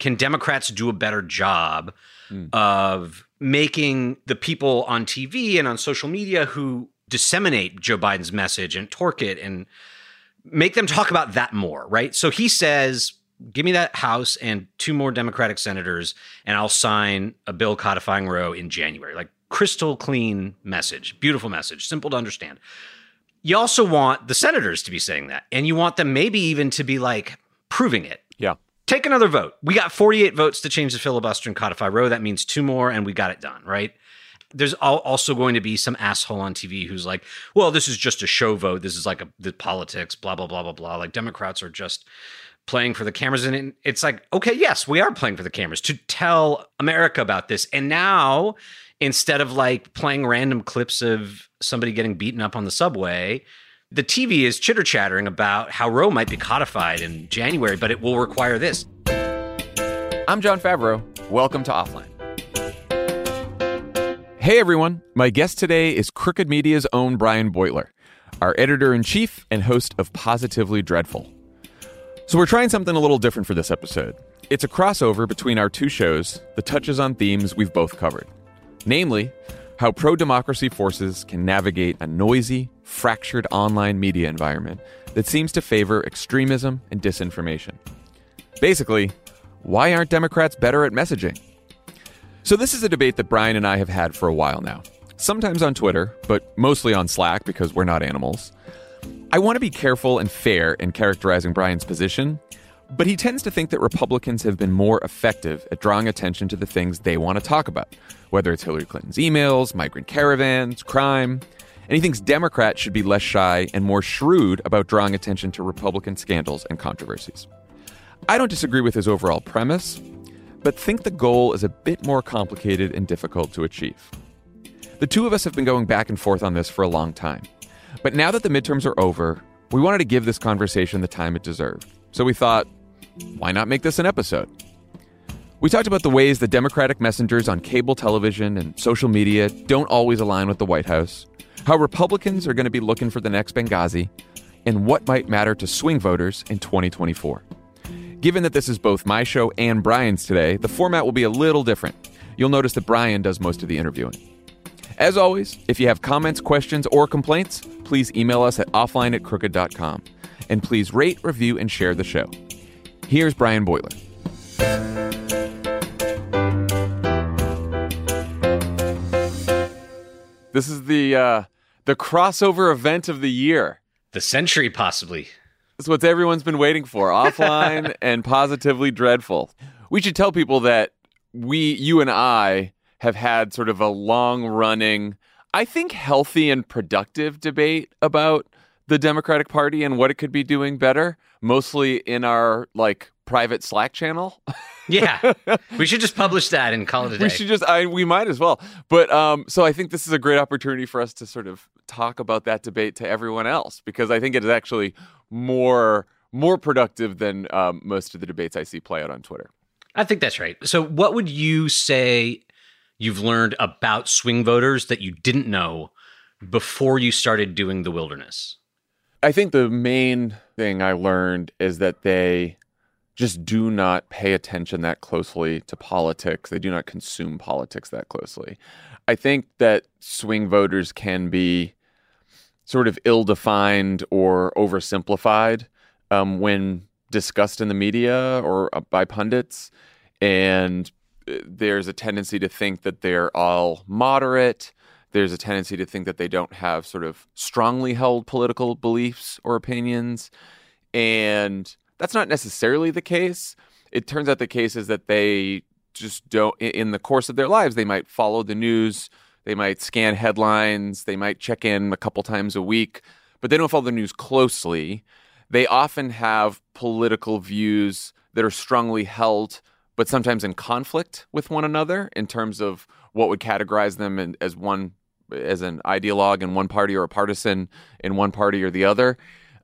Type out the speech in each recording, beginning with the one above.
can Democrats do a better job mm. of making the people on TV and on social media who disseminate Joe Biden's message and torque it and make them talk about that more, right? So he says, give me that House and two more Democratic senators, and I'll sign a bill codifying Roe in January. Like crystal clean message, beautiful message, simple to understand. You also want the senators to be saying that, and you want them maybe even to be like proving it. Take another vote. We got 48 votes to change the filibuster and codify Roe. That means two more, and we got it done, right? There's also going to be some asshole on TV who's like, well, this is just a show vote. This is like a, the politics, blah, blah, blah, blah, blah. Like Democrats are just playing for the cameras. And it's like, okay, yes, we are playing for the cameras to tell America about this. And now, instead of like playing random clips of somebody getting beaten up on the subway, the TV is chitter chattering about how Roe might be codified in January, but it will require this. I'm Jon Favreau. Welcome to Offline. Hey everyone, my guest today is Crooked Media's own Brian Beutler, our editor in chief and host of Positively Dreadful. So we're trying something a little different for this episode. It's a crossover between our two shows that touches on themes we've both covered. Namely, how pro democracy forces can navigate a noisy, fractured online media environment that seems to favor extremism and disinformation. Basically, why aren't Democrats better at messaging? So, this is a debate that Brian and I have had for a while now, sometimes on Twitter, but mostly on Slack because we're not animals. I want to be careful and fair in characterizing Brian's position, but he tends to think that Republicans have been more effective at drawing attention to the things they want to talk about, whether it's Hillary Clinton's emails, migrant caravans, crime. And he thinks Democrats should be less shy and more shrewd about drawing attention to Republican scandals and controversies. I don't disagree with his overall premise, but think the goal is a bit more complicated and difficult to achieve. The two of us have been going back and forth on this for a long time. But now that the midterms are over, we wanted to give this conversation the time it deserved. So we thought, why not make this an episode? We talked about the ways the Democratic messengers on cable television and social media don't always align with the White House, how Republicans are going to be looking for the next Benghazi, and what might matter to swing voters in 2024. Given that this is both my show and Brian's today, the format will be a little different. You'll notice that Brian does most of the interviewing. As always, if you have comments, questions, or complaints, please email us at offline at crooked.com. And please rate, review, and share the show. Here's Brian Beutler. This is the uh, the crossover event of the year. The century, possibly. It's what everyone's been waiting for. Offline and positively dreadful. We should tell people that we, you and I, have had sort of a long running, I think, healthy and productive debate about the Democratic Party and what it could be doing better, mostly in our like private Slack channel. yeah, we should just publish that and call it a day. We should just, I, we might as well. But um, so I think this is a great opportunity for us to sort of talk about that debate to everyone else because I think it is actually more more productive than um, most of the debates I see play out on Twitter. I think that's right. So, what would you say you've learned about swing voters that you didn't know before you started doing the wilderness? I think the main thing I learned is that they just do not pay attention that closely to politics. They do not consume politics that closely. I think that swing voters can be sort of ill defined or oversimplified um, when discussed in the media or uh, by pundits. And there's a tendency to think that they're all moderate. There's a tendency to think that they don't have sort of strongly held political beliefs or opinions. And that's not necessarily the case. It turns out the case is that they just don't, in the course of their lives, they might follow the news, they might scan headlines, they might check in a couple times a week, but they don't follow the news closely. They often have political views that are strongly held but sometimes in conflict with one another in terms of what would categorize them as one as an ideologue in one party or a partisan in one party or the other.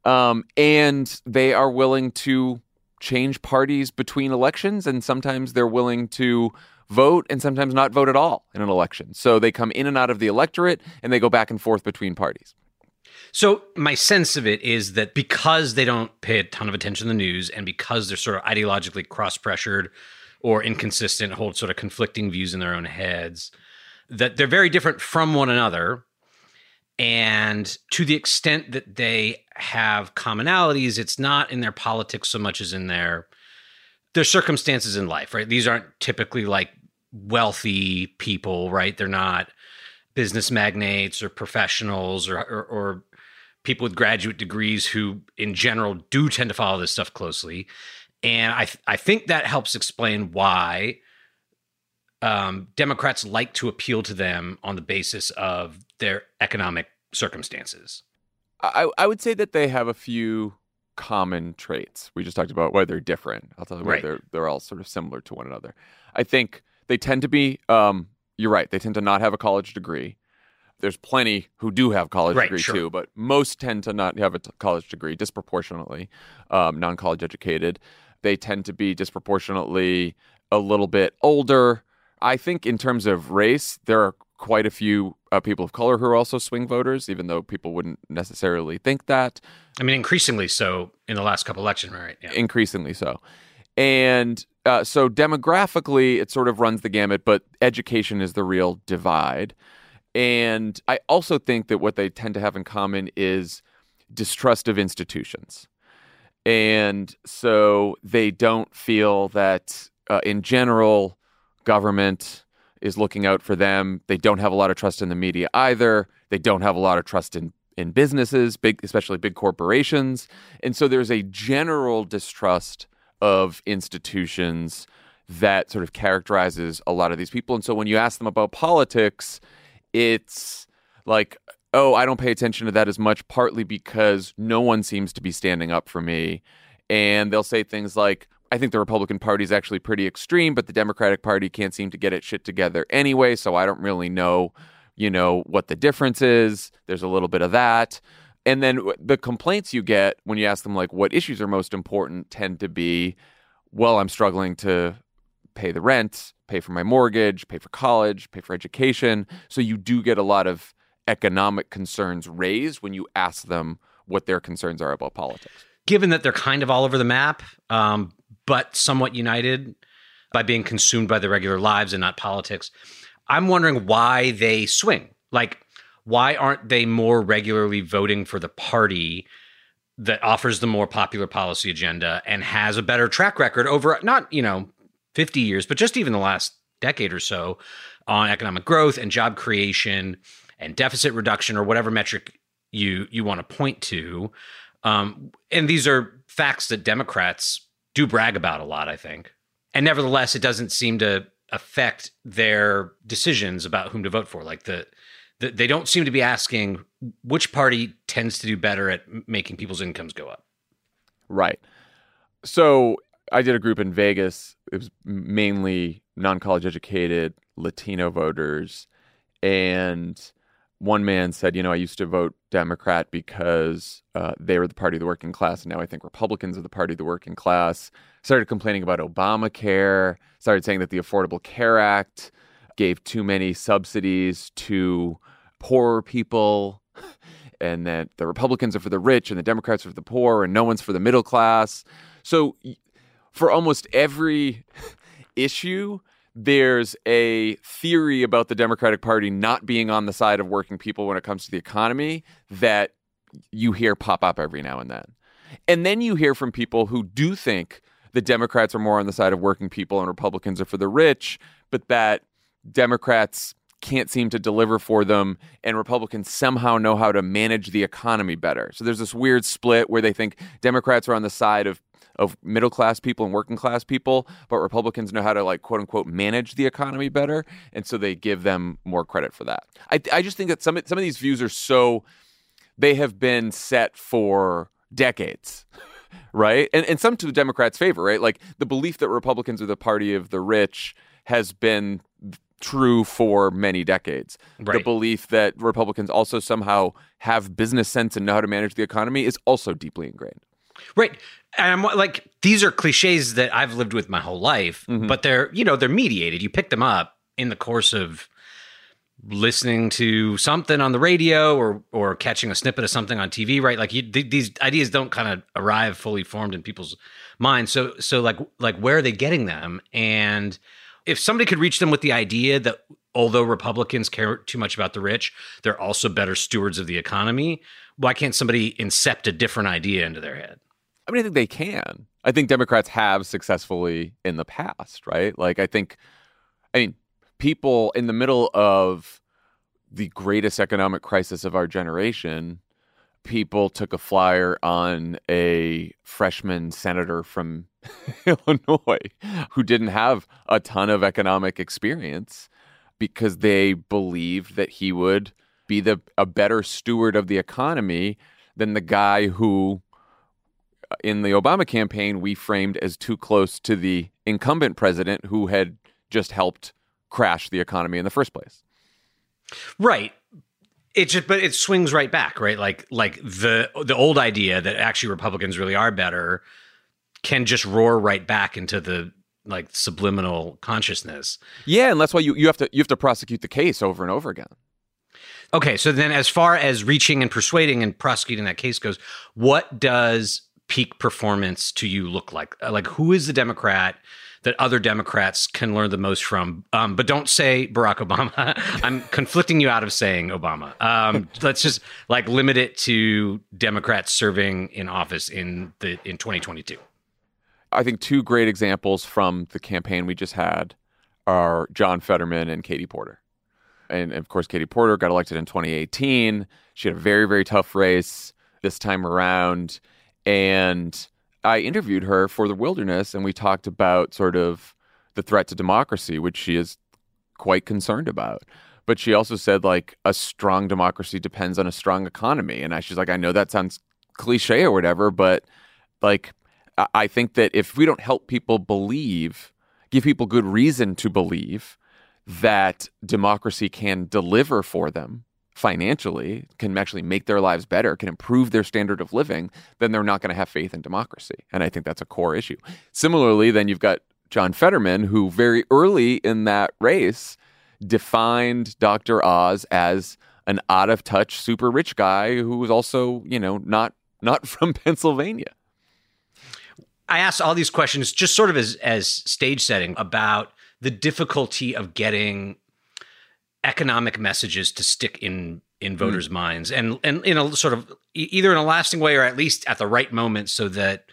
Um, and they are willing to change parties between elections, and sometimes they're willing to vote and sometimes not vote at all in an election. So they come in and out of the electorate and they go back and forth between parties. So my sense of it is that because they don't pay a ton of attention to the news and because they're sort of ideologically cross-pressured or inconsistent, hold sort of conflicting views in their own heads, that they're very different from one another. And to the extent that they have commonalities, it's not in their politics so much as in their their circumstances in life, right? These aren't typically like wealthy people, right? They're not business magnates or professionals or, or, or people with graduate degrees who, in general, do tend to follow this stuff closely. And I, th- I think that helps explain why um, Democrats like to appeal to them on the basis of their economic circumstances. I, I would say that they have a few common traits. We just talked about why they're different. I'll tell you why Right. they're they're all sort of similar to one another. I think they tend to be. Um, you're right. They tend to not have a college degree. There's plenty who do have college Right, degree sure. too, but most tend to not have a t- college degree disproportionately, um, non-college educated. They tend to be disproportionately a little bit older. I think in terms of race, there are quite a few uh, people of color who are also swing voters, even though people wouldn't necessarily think that. I mean, increasingly so in the last couple elections, right? Yeah. increasingly so. And uh, so demographically, it sort of runs the gamut, but education is the real divide. And I also think that what they tend to have in common is distrust of institutions. And so they don't feel that, uh, in general, government is looking out for them. They don't have a lot of trust in the media either. They don't have a lot of trust in in businesses, big especially big corporations. And so there's a general distrust of institutions that sort of characterizes a lot of these people. And so when you ask them about politics, it's like, oh, I don't pay attention to that as much, partly because no one seems to be standing up for me. And they'll say things like, I think the Republican Party is actually pretty extreme, but the Democratic Party can't seem to get it shit together anyway. So I don't really know, you know, what the difference is. There's a little bit of that. And then the complaints you get when you ask them, like, what issues are most important, tend to be, well, I'm struggling to pay the rent, pay for my mortgage, pay for college, pay for education. So you do get a lot of economic concerns raised when you ask them what their concerns are about politics. given that they're kind of all over the map, um, but somewhat united by being consumed by their regular lives and not politics, I'm wondering why they swing. Like, why aren't they more regularly voting for the party that offers the more popular policy agenda and has a better track record over not, you know, 50 years, but just even the last decade or so on economic growth and job creation and deficit reduction or whatever metric you you want to point to. Um, and these are facts that Democrats do brag about a lot, I think. And nevertheless, it doesn't seem to affect their decisions about whom to vote for. Like the, the they don't seem to be asking which party tends to do better at making people's incomes go up. Right. So I did a group in Vegas. It was mainly non college educated Latino voters. And one man said, You know, I used to vote Democrat because uh, they were the party of the working class. And now I think Republicans are the party of the working class. Started complaining about Obamacare, started saying that the Affordable Care Act gave too many subsidies to poorer people and that the Republicans are for the rich and the Democrats are for the poor and no one's for the middle class. So for almost every issue, there's a theory about the Democratic Party not being on the side of working people when it comes to the economy that you hear pop up every now and then. And then you hear from people who do think the Democrats are more on the side of working people and Republicans are for the rich, but that Democrats can't seem to deliver for them and Republicans somehow know how to manage the economy better. So there's this weird split where they think Democrats are on the side of of middle class people and working class people, but Republicans know how to like quote unquote manage the economy better, and so they give them more credit for that. I I just think that some some of these views are so they have been set for decades. Right. And and some to the Democrats' favor, right? Like the belief that Republicans are the party of the rich has been true for many decades. Right. The belief that Republicans also somehow have business sense and know how to manage the economy is also deeply ingrained. Right. And I'm like, these are cliches that I've lived with my whole life, mm-hmm. but they're, you know, they're mediated. You pick them up in the course of listening to something on the radio or or catching a snippet of something on TV, right? Like you, th- these ideas don't kind of arrive fully formed in people's minds. So so like like where are they getting them? And if somebody could reach them with the idea that although Republicans care too much about the rich, they're also better stewards of the economy. Why can't somebody incept a different idea into their head? I mean, I think they can. I think Democrats have successfully in the past, right? Like, I think, I mean, people in the middle of the greatest economic crisis of our generation, people took a flyer on a freshman senator from Illinois who didn't have a ton of economic experience because they believed that he would be the a better steward of the economy than the guy who in the Obama campaign we framed as too close to the incumbent president who had just helped crash the economy in the first place. Right. It just but it swings right back, right? Like like the the old idea that actually Republicans really are better can just roar right back into the like subliminal consciousness. Yeah, and that's why you, you have to you have to prosecute the case over and over again. Okay, so then as far as reaching and persuading and prosecuting that case goes, what does peak performance to you look like? Uh, like who is the Democrat that other Democrats can learn the most from? Um, but don't say Barack Obama. I'm conflicting you out of saying Obama. Um, let's just like limit it to Democrats serving in office in the in 2022. I think two great examples from the campaign we just had are John Fetterman and Katie Porter. And of course, Katie Porter got elected in 2018. She had a very, very tough race this time around. And I interviewed her for The Wilderness, and we talked about sort of the threat to democracy, which she is quite concerned about. But she also said, like, a strong democracy depends on a strong economy. And I, she's like, I know that sounds cliche or whatever, but like, I think that if we don't help people believe, give people good reason to believe that democracy can deliver for them financially, can actually make their lives better, can improve their standard of living, then they're not going to have faith in democracy. And I think that's a core issue. Similarly, then you've got John Fetterman, who very early in that race defined Dr. Oz as an out of touch super rich guy who was also, you know, not not from Pennsylvania. I asked all these questions just sort of as as stage setting about the difficulty of getting economic messages to stick in in hmm. voters' mm. minds and and in a sort of either in a lasting way or at least at the right moment so that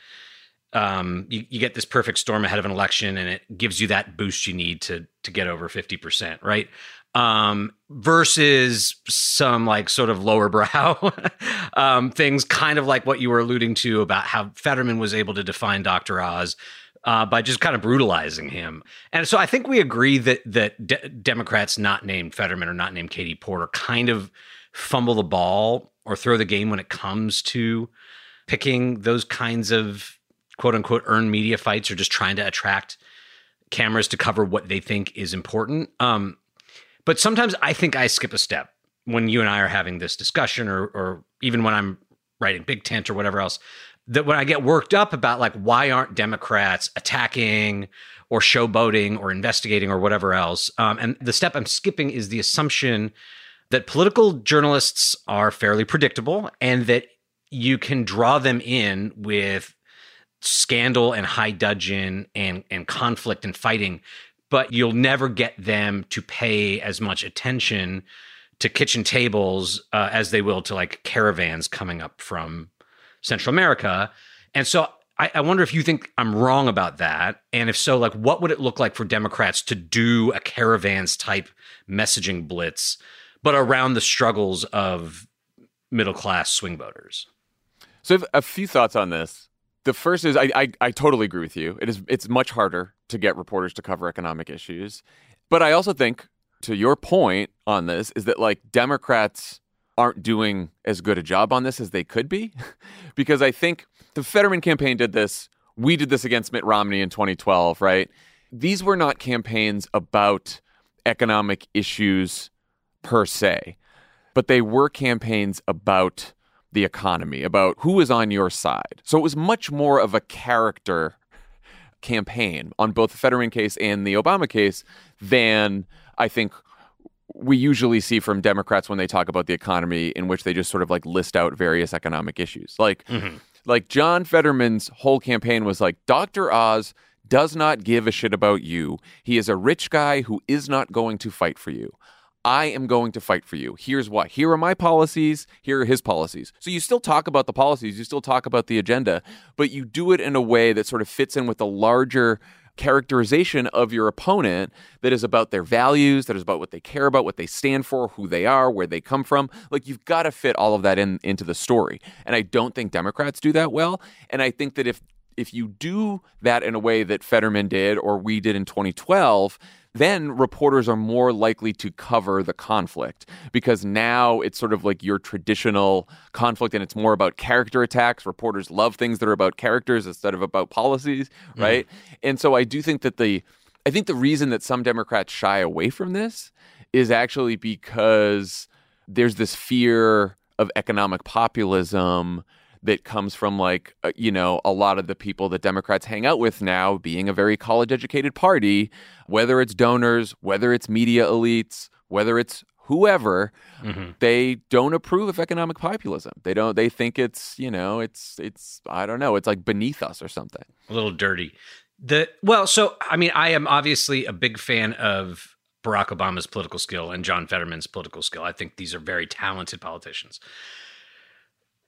um, you, you get this perfect storm ahead of an election and it gives you that boost you need to to get over 50%, right? um, versus some like sort of lower brow um, things, kind of like what you were alluding to about how Fetterman was able to define Dr. Oz. Uh, by just kind of brutalizing him, and so I think we agree that that de- Democrats not named Fetterman or not named Katie Porter kind of fumble the ball or throw the game when it comes to picking those kinds of quote unquote earned media fights or just trying to attract cameras to cover what they think is important. Um, but sometimes I think I skip a step when you and I are having this discussion, or or even when I'm writing Big Tent or whatever else. That when I get worked up about like why aren't Democrats attacking or showboating or investigating or whatever else, um, and the step I'm skipping is the assumption that political journalists are fairly predictable and that you can draw them in with scandal and high dudgeon and and conflict and fighting but you'll never get them to pay as much attention to kitchen tables uh, as they will to like caravans coming up from Central America. And so I, I, wonder if you think I'm wrong about that. And if so, like what would it look like for Democrats to do a caravans type messaging blitz, but around the struggles of middle class swing voters? So a few thoughts on this. The first is I, I, I totally agree with you. It is it's much harder to get reporters to cover economic issues. But I also think, to your point on this, is that like Democrats aren't doing as good a job on this as they could be. because I think the Fetterman campaign did this. We did this against Mitt Romney in 2012, right? These were not campaigns about economic issues per se, but they were campaigns about the economy, about who is on your side. So it was much more of a character campaign on both the Fetterman case and the Obama case than I think we usually see from Democrats when they talk about the economy, in which they just sort of like list out various economic issues. Like mm-hmm. Like John Fetterman's whole campaign was like Dr. Oz does not give a shit about you. He is a rich guy who is not going to fight for you. I am going to fight for you. Here's what. Here are my policies. Here are his policies. So you still talk about the policies, you still talk about the agenda, but you do it in a way that sort of fits in with the larger characterization of your opponent that is about their values, that is about what they care about, what they stand for, who they are, where they come from. Like you've got to fit all of that in into the story. And I don't think Democrats do that well. And I think that if if you do that in a way that Fetterman did or we did in 2012, then reporters are more likely to cover the conflict because now it's sort of like your traditional conflict and it's more about character attacks. Reporters love things that are about characters instead of about policies, mm-hmm. right? Mm. And so I do think that the I think the reason that some Democrats shy away from this is actually because there's this fear of economic populism that comes from like uh, you know a lot of the people that Democrats hang out with now being a very college educated party whether it's donors whether it's media elites whether it's whoever mm-hmm. they don't approve of economic populism. They don't they think it's you know it's it's i don't know it's like beneath us or something. A little dirty. The well so i mean i am obviously a big fan of barack obama's political skill and john fetterman's political skill. I think these are very talented politicians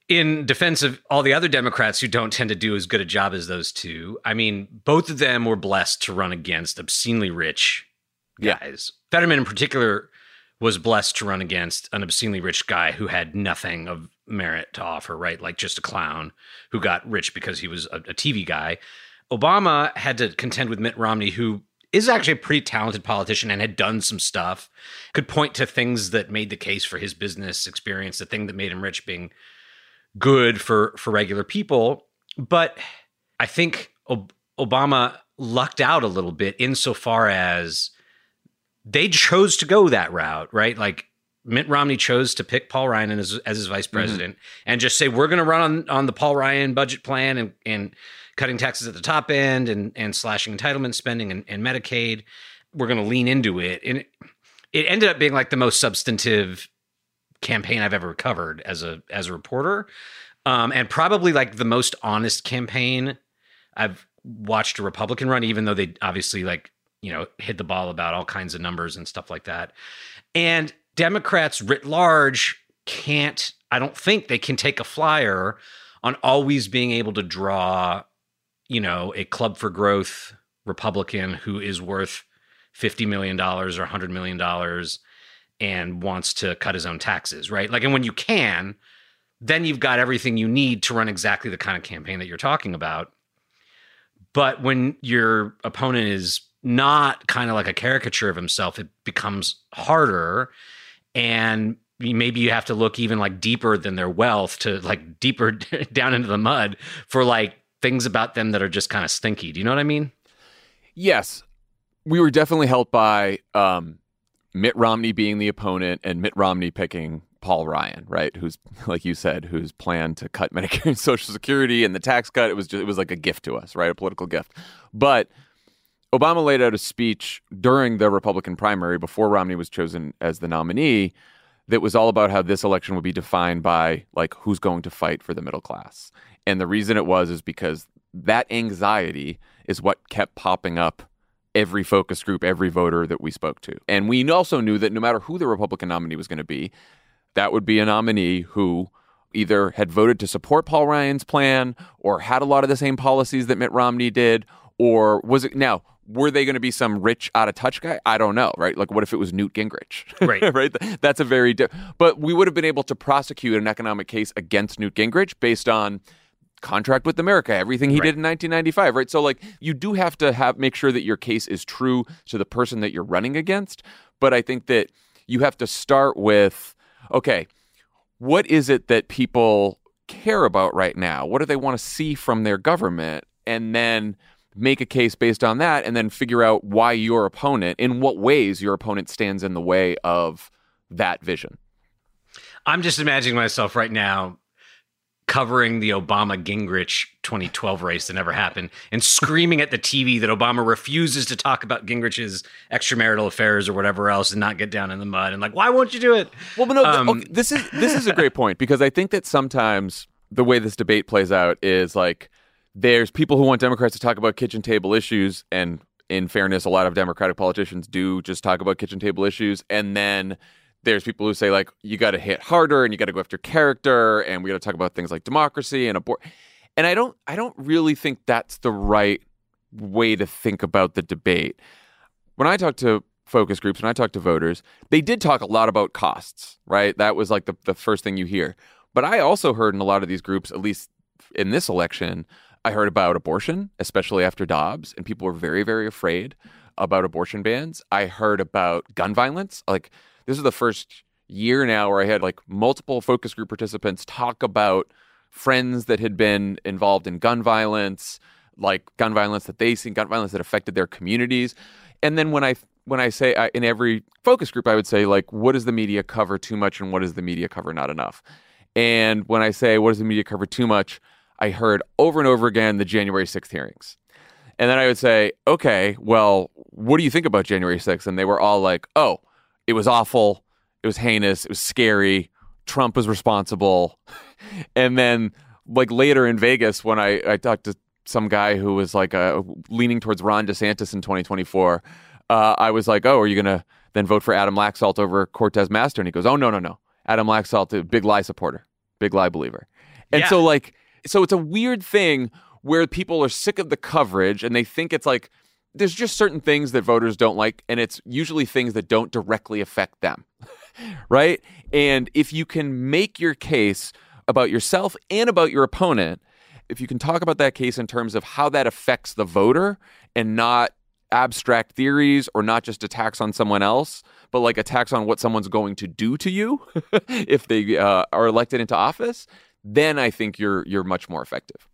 in defense of all the other Democrats who don't tend to do as good a job as those two, I mean, both of them were blessed to run against obscenely rich guys. Yeah. Fetterman, in particular, was blessed to run against an obscenely rich guy who had nothing of merit to offer, right? Like just a clown who got rich because he was a, a TV guy. Obama had to contend with Mitt Romney, who is actually a pretty talented politician and had done some stuff, could point to things that made the case for his business experience, the thing that made him rich being good for for regular people. But I think Ob- Obama lucked out a little bit insofar as they chose to go that route, right? Like Mitt Romney chose to pick Paul Ryan as, as his vice mm-hmm. president mm-hmm. and just say we're going to run on, on the Paul Ryan budget plan and, and cutting taxes at the top end and, and slashing entitlement spending and, and Medicaid. We're going to lean into it. And it, it ended up being like the most substantive campaign I've ever covered as a as a reporter, um, and probably like the most honest campaign I've watched a Republican run, even though they obviously like you know hit the ball about all kinds of numbers and stuff like that. And Democrats writ large can't. I don't think they can take a flyer on always being able to draw, you know, a Club for Growth Republican who is worth fifty million dollars or hundred million dollars and wants to cut his own taxes, right? Like, and when you can, then you've got everything you need to run exactly the kind of campaign that you're talking about. But when your opponent is not kind of like a caricature of himself, it becomes harder. And maybe you have to look even like deeper than their wealth to like deeper down into the mud for like things about them that are just kind of stinky. Do you know what I mean? Yes. We were definitely helped by um, Mitt Romney being the opponent and Mitt Romney picking Paul Ryan, right? Who's like you said, whose plan to cut Medicare and Social Security and the tax cut it was just it was like a gift to us, right? A political gift. But Obama laid out a speech during the Republican primary before Romney was chosen as the nominee that was all about how this election would be defined by like who's going to fight for the middle class. And the reason it was is because that anxiety is what kept popping up every focus group, every voter that we spoke to. And we also knew that no matter who the Republican nominee was going to be, that would be a nominee who either had voted to support Paul Ryan's plan or had a lot of the same policies that Mitt Romney did, or was it now? Were they going to be some rich out of touch guy? I don't know, right? Like, what if it was Newt Gingrich? Right, right. That's a very, di- but we would have been able to prosecute an economic case against Newt Gingrich based on contract with America, everything he right. did in 1995, right? So like you do have to have make sure that your case is true to the person that you're running against, but I think that you have to start with okay, what is it that people care about right now? What do they want to see from their government? And then make a case based on that and then figure out why your opponent in what ways your opponent stands in the way of that vision. I'm just imagining myself right now covering the Obama Gingrich 2012 race that never happened and screaming at the TV that Obama refuses to talk about Gingrich's extramarital affairs or whatever else and not get down in the mud and like why won't you do it? Well, but no, um, okay, this is this is a great point because I think that sometimes the way this debate plays out is like there's people who want Democrats to talk about kitchen table issues, and in fairness, a lot of Democratic politicians do just talk about kitchen table issues, and then there's people who say like you got to hit harder and you got to go after character, and we got to talk about things like democracy and abort. And I don't, I don't really think that's the right way to think about the debate. When I talk to focus groups, when I talk to voters, they did talk a lot about costs, right? That was like the, the first thing you hear. But I also heard in a lot of these groups, at least in this election, I heard about abortion, especially after Dobbs, and people were very, very afraid about abortion bans. I heard about gun violence. Like, this is the first year now where I had like multiple focus group participants talk about friends that had been involved in gun violence, like gun violence that they seen, gun violence that affected their communities. And then when I when I say I, in every focus group, I would say like, what does the media cover too much, and what does the media cover not enough? And when I say what does the media cover too much, I heard over and over again the January 6th hearings. And then I would say, okay, well, what do you think about January 6th? And they were all like, oh, it was awful. It was heinous. It was scary. Trump was responsible. and then, like later in Vegas, when I, I talked to some guy who was like uh, leaning towards Ron DeSantis in 2024, uh, I was like, oh, are you going to then vote for Adam Laxalt over Cortez Masto? And he goes, oh, no, no, no. Adam Laxalt, a big lie supporter, big lie believer. And yeah. so, like, so it's a weird thing where people are sick of the coverage and they think it's like there's just certain things that voters don't like and it's usually things that don't directly affect them right and if you can make your case about yourself and about your opponent if you can talk about that case in terms of how that affects the voter and not abstract theories or not just attacks on someone else but like attacks on what someone's going to do to you if they uh, are elected into office then I think you're you're much more effective.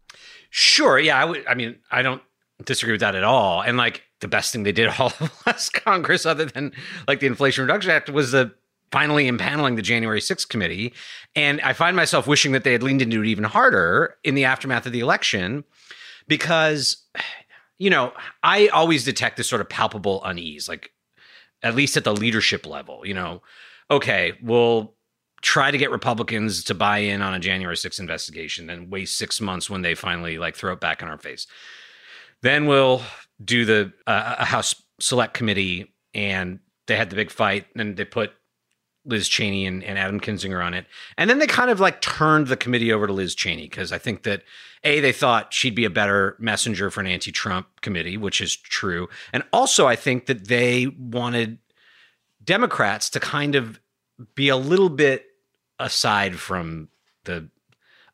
Sure. Yeah. I would. I mean, I don't disagree with that at all. And like the best thing they did all of last Congress, other than like the Inflation Reduction Act, was the finally impaneling the January 6th committee. And I find myself wishing that they had leaned into it even harder in the aftermath of the election because, you know, I always detect this sort of palpable unease, like at least at the leadership level, you know, okay, we'll try to get Republicans to buy in on a January 6th investigation and waste six months when they finally like throw it back in our face. Then we'll do the uh, House Select Committee, and they had the big fight, and they put Liz Cheney and, and Adam Kinzinger on it, and then they kind of like turned the committee over to Liz Cheney because I think that a they thought she'd be a better messenger for an anti-Trump committee, which is true, and also I think that they wanted Democrats to kind of be a little bit aside from the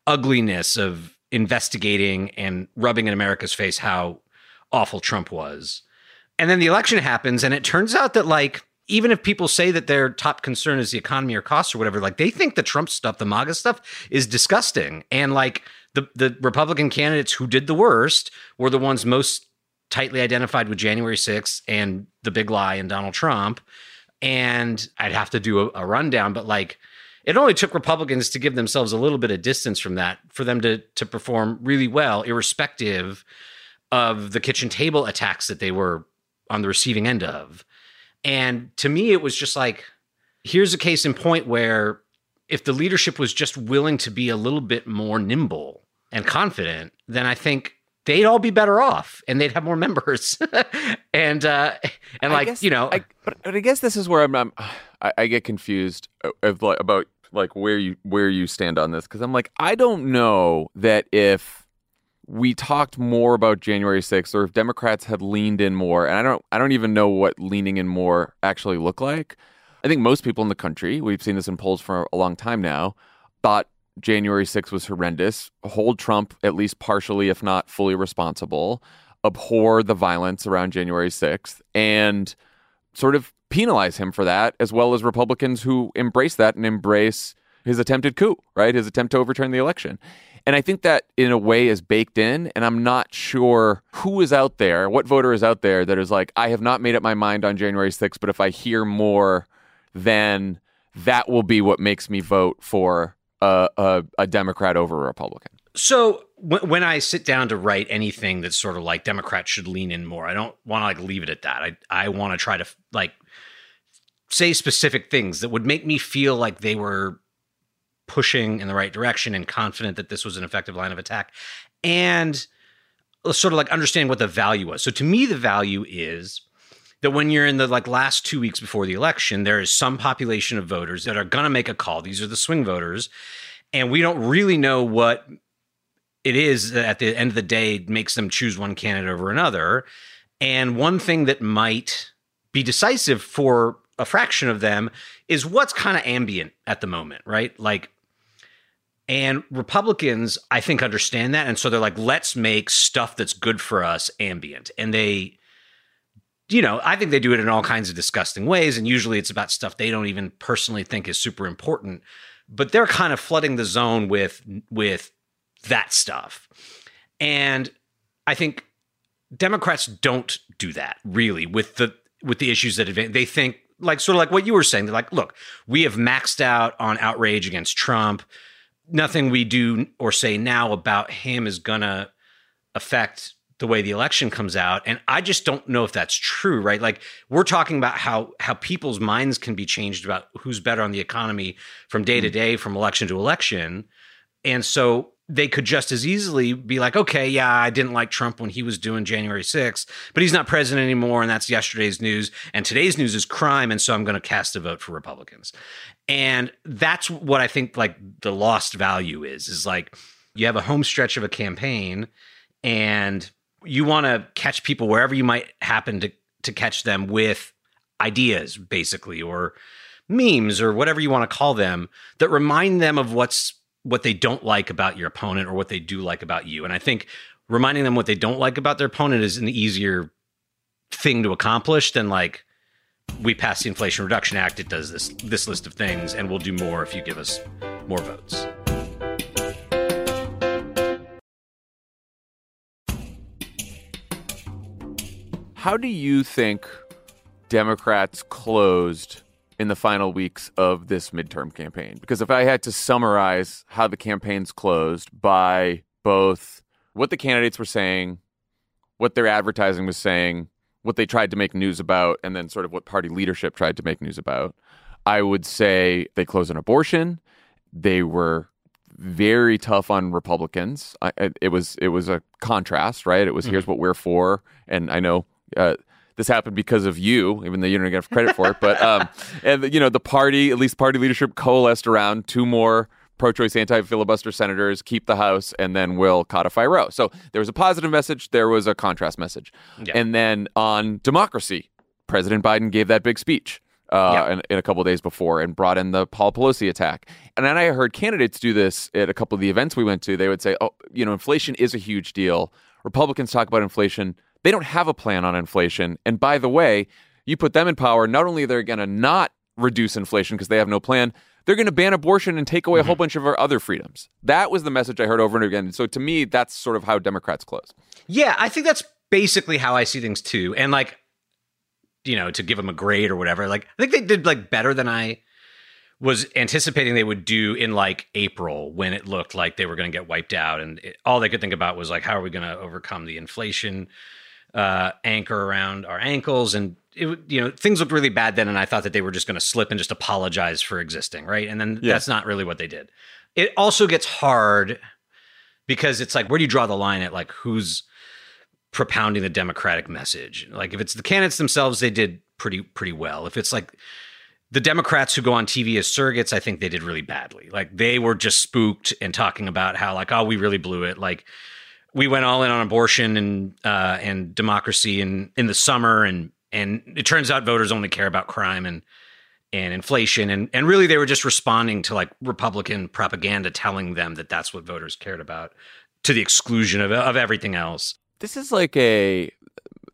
ugliness of investigating and rubbing in America's face how awful Trump was. And then the election happens, and it turns out that, like, even if people say that their top concern is the economy or costs or whatever, like, they think the Trump stuff, the MAGA stuff, is disgusting. And, like, the, the Republican candidates who did the worst were the ones most tightly identified with January 6th and the big lie and Donald Trump. And I'd have to do a, a rundown, but, like, it only took Republicans to give themselves a little bit of distance from that for them to to perform really well, irrespective of the kitchen table attacks that they were on the receiving end of. And to me, it was just like, here's a case in point where if the leadership was just willing to be a little bit more nimble and confident, then I think they'd all be better off and they'd have more members. and uh and like, guess, you know, I, but, but I guess this is where I'm, I'm I, I, get confused of, about like where you where you stand on this because I'm like I don't know that if we talked more about January 6th or if Democrats had leaned in more and I don't I don't even know what leaning in more actually look like. I think most people in the country, we've seen this in polls for a long time now, thought January 6th was horrendous, hold Trump at least partially if not fully responsible, abhor the violence around January 6th and sort of penalize him for that, as well as Republicans who embrace that and embrace his attempted coup, right? His attempt to overturn the election. And I think that in a way is baked in. And I'm not sure who is out there, what voter is out there that is like, I have not made up my mind on January 6th, but if I hear more, then that will be what makes me vote for a, a, a Democrat over a Republican. So when I sit down to write anything that's sort of like Democrats should lean in more, I don't want to like leave it at that. I I want to try to like say specific things that would make me feel like they were pushing in the right direction and confident that this was an effective line of attack. And uh, sort of like understanding what the value was. So to me, the value is that when you're in the like last two weeks before the election, there is some population of voters that are going to make a call. These are the swing voters, and we don't really know what it is that at the end of the day makes them choose one candidate over another. And one thing that might be decisive for a fraction of them is what's kind of ambient at the moment, right? Like and Republicans, I think, understand that. And so they're like, let's make stuff that's good for us ambient. And they, you know, I think they do it in all kinds of disgusting ways. And usually it's about stuff they don't even personally think is super important. But they're kind of flooding the zone with with that stuff. And I think Democrats don't do that really with the with the issues that advance. They think like sort of like what you were saying. They're like, look, we have maxed out on outrage against Trump nothing we do or say now about him is going to affect the way the election comes out and i just don't know if that's true right like we're talking about how how people's minds can be changed about who's better on the economy from day to mm. day from election to election and so they could just as easily be like, okay, yeah, I didn't like Trump when he was doing January 6th, but he's not president anymore. And that's yesterday's news. And today's news is crime. And so I'm going to cast a vote for Republicans. And that's what I think like the lost value is, is like you have a home stretch of a campaign and you want to catch people wherever you might happen to, to catch them with ideas, basically, or memes or whatever you want to call them that remind them of what's what they don't like about your opponent or what they do like about you. And I think reminding them what they don't like about their opponent is an easier thing to accomplish than like we passed the Inflation Reduction Act. It does this this list of things, and we'll do more if you give us more votes. How do you think Democrats closed in the final weeks of this midterm campaign. Because if I had to summarize how the campaigns closed by both what the candidates were saying, what their advertising was saying, what they tried to make news about, and then sort of what party leadership tried to make news about, I would say they closed on abortion. They were very tough on Republicans. I, it was it was a contrast, right? It was mm-hmm. here's what we're for, and I know uh, this happened because of you, even though you don't get credit for it. But um, and you know, the party, at least party leadership, coalesced around two more pro-choice anti-filibuster senators keep the house and then we'll codify roe so there was a positive message there was a contrast message yeah. and then on democracy president biden gave that big speech uh, yeah. in, in, a couple days before and brought in the Paul Pelosi attack. And then I heard candidates do this at a couple of the events we went to. They would say, oh, you know, inflation is a huge deal. Republicans talk about inflation. They don't have a plan on inflation. And by the way, you put them in power, not only they're going to not reduce inflation because they have no plan, they're going to ban abortion and take away mm-hmm. a whole mm-hmm. bunch of our other freedoms. That was the message I heard over and again. So to me, that's sort of how Democrats close. Yeah, I think that's basically how I see things too. And like, you know, to give them a grade or whatever, like I think they did like better than I was anticipating they would do in like April when it looked like they were going to get wiped out, and it, all they could think about was like, how are we going to overcome the inflation uh, anchor around our ankles, and it, you know things looked really bad then, and I thought that they were just going to slip and just apologize for existing, right? And then yeah. that's not really what they did. It also gets hard because it's like, where do you draw the line at like who's propounding the democratic message? Like if it's the candidates themselves, they did pretty pretty well. If it's like the Democrats who go on TV as surrogates, I think they did really badly. Like they were just spooked and talking about how like, oh, we really blew it. Like we went all in on abortion and uh, and democracy in in the summer, and and it turns out voters only care about crime and and inflation, and and really they were just responding to like Republican propaganda telling them that that's what voters cared about, to the exclusion of of everything else. This is like a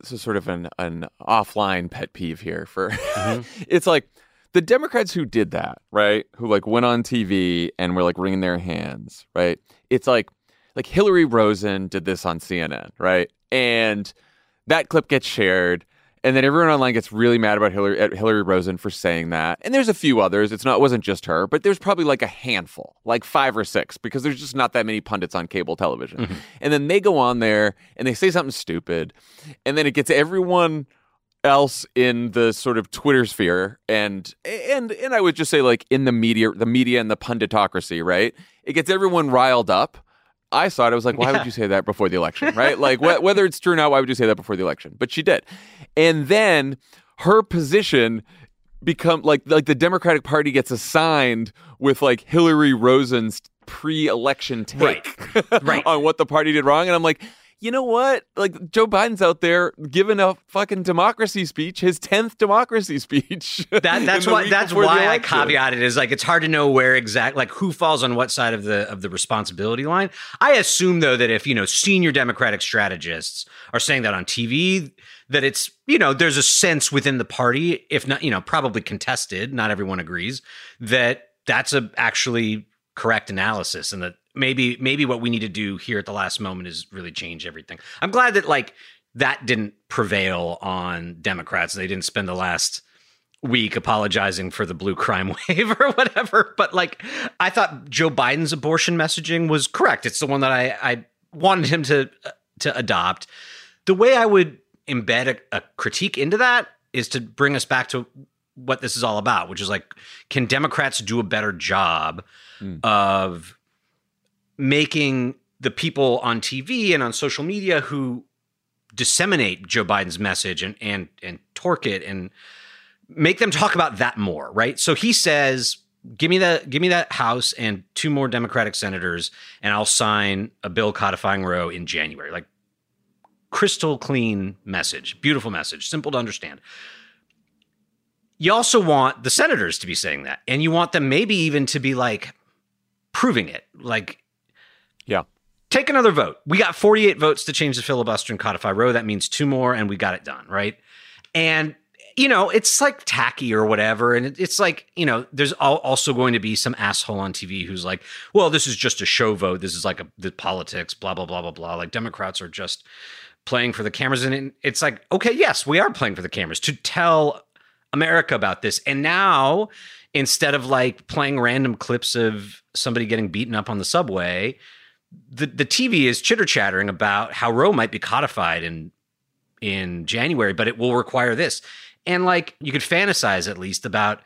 this is sort of an an offline pet peeve here for mm-hmm. it's like the Democrats who did that, right? Who like went on TV and were like wringing their hands, right? It's like like Hillary Rosen did this on CNN, right? And that clip gets shared. And then everyone online gets really mad about Hillary, at Hillary Rosen for saying that. And there's a few others. It's not, it wasn't just her, but there's probably like a handful, like five or six, because there's just not that many pundits on cable television. Mm-hmm. And then they go on there and they say something stupid. And then it gets everyone else in the sort of Twitter sphere and and and I would just say like in the media the media and the punditocracy, right? It gets everyone riled up. I saw it. I was like, why yeah. would you say that before the election, right? like wh- whether it's true or not, why would you say that before the election? But she did. And then her position become like like the Democratic Party gets assigned with like Hillary Rosen's pre-election take right. right. on what the party did wrong and I'm like you know what? Like Joe Biden's out there giving a fucking democracy speech, his tenth democracy speech. That, that's why that's why I caveated is like it's hard to know where exact like who falls on what side of the of the responsibility line. I assume though that if you know senior Democratic strategists are saying that on TV, that it's you know there's a sense within the party, if not you know probably contested, not everyone agrees that that's a actually correct analysis and that maybe maybe what we need to do here at the last moment is really change everything. I'm glad that like that didn't prevail on Democrats. They didn't spend the last week apologizing for the blue crime wave or whatever. But like I thought Joe Biden's abortion messaging was correct. It's the one that I, I wanted him to to adopt. The way I would embed a, a critique into that is to bring us back to what this is all about, which is like, can Democrats do a better job mm. of making the people on TV and on social media who disseminate Joe Biden's message and and and torque it and make them talk about that more, right? So he says, "Give me that give me that house and two more Democratic senators and I'll sign a bill codifying Roe in January." Like crystal clean message, beautiful message, simple to understand. You also want the senators to be saying that and you want them maybe even to be like proving it. Like yeah. Take another vote. We got 48 votes to change the filibuster and codify Roe. That means two more, and we got it done, right? And you know, it's like tacky or whatever. And it's like, you know, there's also going to be some asshole on TV who's like, well, this is just a show vote. This is like a, the politics, blah, blah, blah, blah, blah. Like Democrats are just playing for the cameras. And it's like, okay, yes, we are playing for the cameras to tell America about this. And now, instead of like playing random clips of somebody getting beaten up on the subway, the the TV is chitter chattering about how Roe might be codified in in January, but it will require this. And like you could fantasize at least about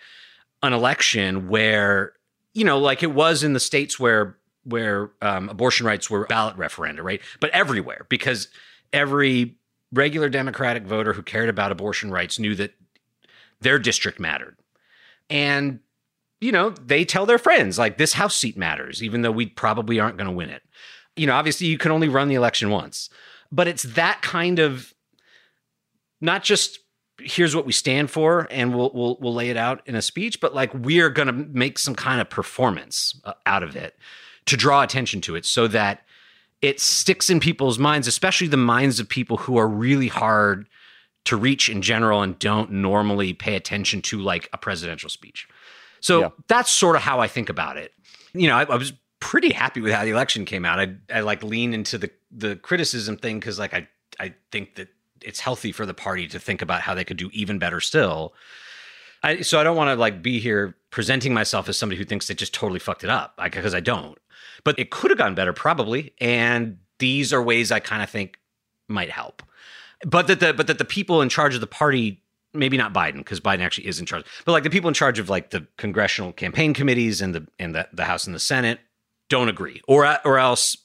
an election where you know, like it was in the states where where um, abortion rights were ballot referenda, right? But everywhere because every regular Democratic voter who cared about abortion rights knew that their district mattered. And you know, they tell their friends like this house seat matters, even though we probably aren't going to win it. You know, obviously you can only run the election once, but it's that kind of not just here's what we stand for and we'll we'll we'll lay it out in a speech, but like we're going to make some kind of performance uh, out of it to draw attention to it so that it sticks in people's minds, especially the minds of people who are really hard to reach in general and don't normally pay attention to like a presidential speech. So yeah. that's sort of how I think about it. You know, I, I, was pretty happy with how the election came out. I, I like lean into the the criticism thing because like I I think that it's healthy for the party to think about how they could do even better still. I, so I don't want to like be here presenting myself as somebody who thinks they just totally fucked it up because I, I don't. But it could have gone better probably, and these are ways I kind of think might help. But that the but that the people in charge of the party maybe not Biden because Biden actually is in charge, but like the people in charge of like the congressional campaign committees and the and the, the House and the Senate don't agree, or or else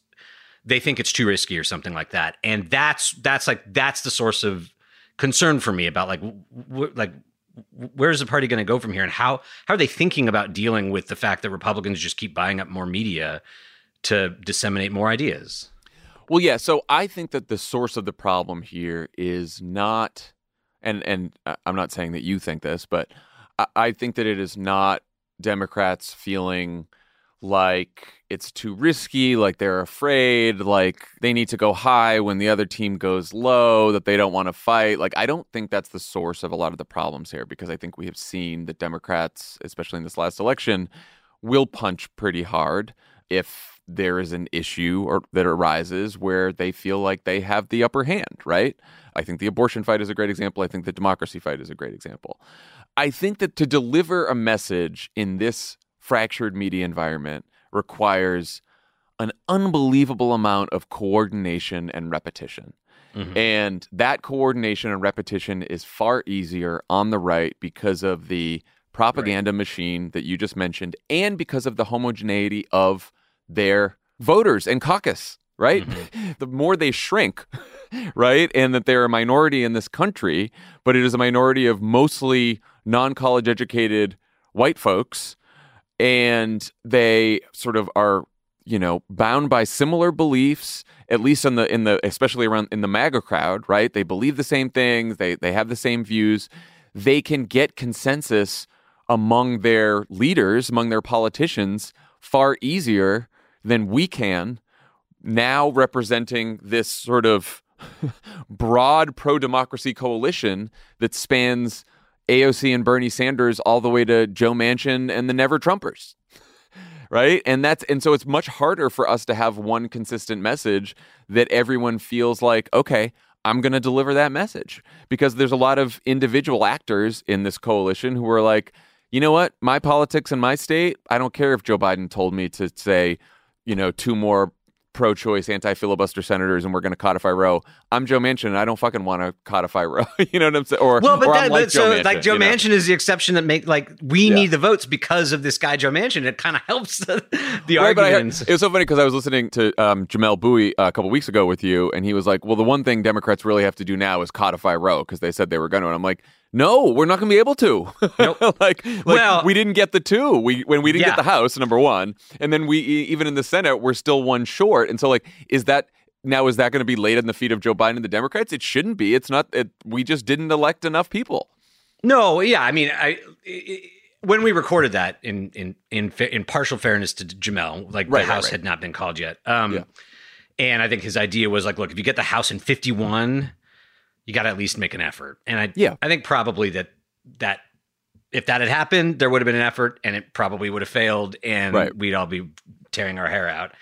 they think it's too risky or something like that, and that's that's like that's the source of concern for me about like w- like where's the party going to go from here and how how are they thinking about dealing with the fact that Republicans just keep buying up more media to disseminate more ideas. Well, yeah. So I think that the source of the problem here is not and and uh, I'm not saying that you think this, but I, I think that it is not Democrats feeling like it's too risky, like they're afraid, like they need to go high when the other team goes low, that they don't want to fight. Like, I don't think that's the source of a lot of the problems here because I think we have seen that Democrats, especially in this last election, will punch pretty hard if there is an issue or that arises where they feel like they have the upper hand, right? I think the abortion fight is a great example. I think the democracy fight is a great example. I think that to deliver a message in this fractured media environment requires an unbelievable amount of coordination and repetition. Mm-hmm. And that coordination and repetition is far easier on the right because of the propaganda right. machine that you just mentioned and because of the homogeneity of their voters and caucus, right? Mm-hmm. the more they shrink, right? And that they're a minority in this country, but it is a minority of mostly non college educated white folks. And they sort of are, you know, bound by similar beliefs, at least in the in the especially around in the MAGA crowd, right? They believe the same things, they they have the same views. They can get consensus among their leaders, among their politicians, far easier than we can now representing this sort of broad pro democracy coalition that spans AOC and Bernie Sanders all the way to Joe Manchin and the Never Trumpers. right? And that's and so it's much harder for us to have one consistent message that everyone feels like, okay, I'm going to deliver that message because there's a lot of individual actors in this coalition who are like, you know what? My politics in my state, I don't care if Joe Biden told me to say, you know, two more pro-choice, anti-filibuster senators, and we're going to codify Roe. I'm Joe Manchin, and I don't fucking want to codify Roe. you know what I'm saying? Or well, but or that, like so Joe Manchin, like Joe you know? Is the exception that make like we Yeah. need the votes because of this guy Joe Manchin. It kind of helps the, the Right, but I heard- arguments. it was so funny because I was listening to um, Jamelle Bouie a couple weeks ago with you, and he was like, "Well, the one thing Democrats really have to do now is codify Roe because they said they were going to." And I'm like, "No, we're not going to be able to. Nope. like, like Well- we didn't get the two. We when we didn't Yeah. get the House, number one, and then we even in the Senate, we're still one short. And so, like, is that now is that going to be laid in the feet of Joe Biden and the Democrats? It shouldn't be. It's not. It, we just didn't elect enough people. No, yeah, I mean, I, I when we recorded that in in in in partial fairness to Jamelle, like Right, the right, House right. had not been called yet. Um, Yeah. and I think his idea was like, look, if you get the House in fifty one, you got to at least make an effort. And I, Yeah. I think probably that that if that had happened, there would have been an effort, and it probably would have failed, and Right. we'd all be tearing our hair out.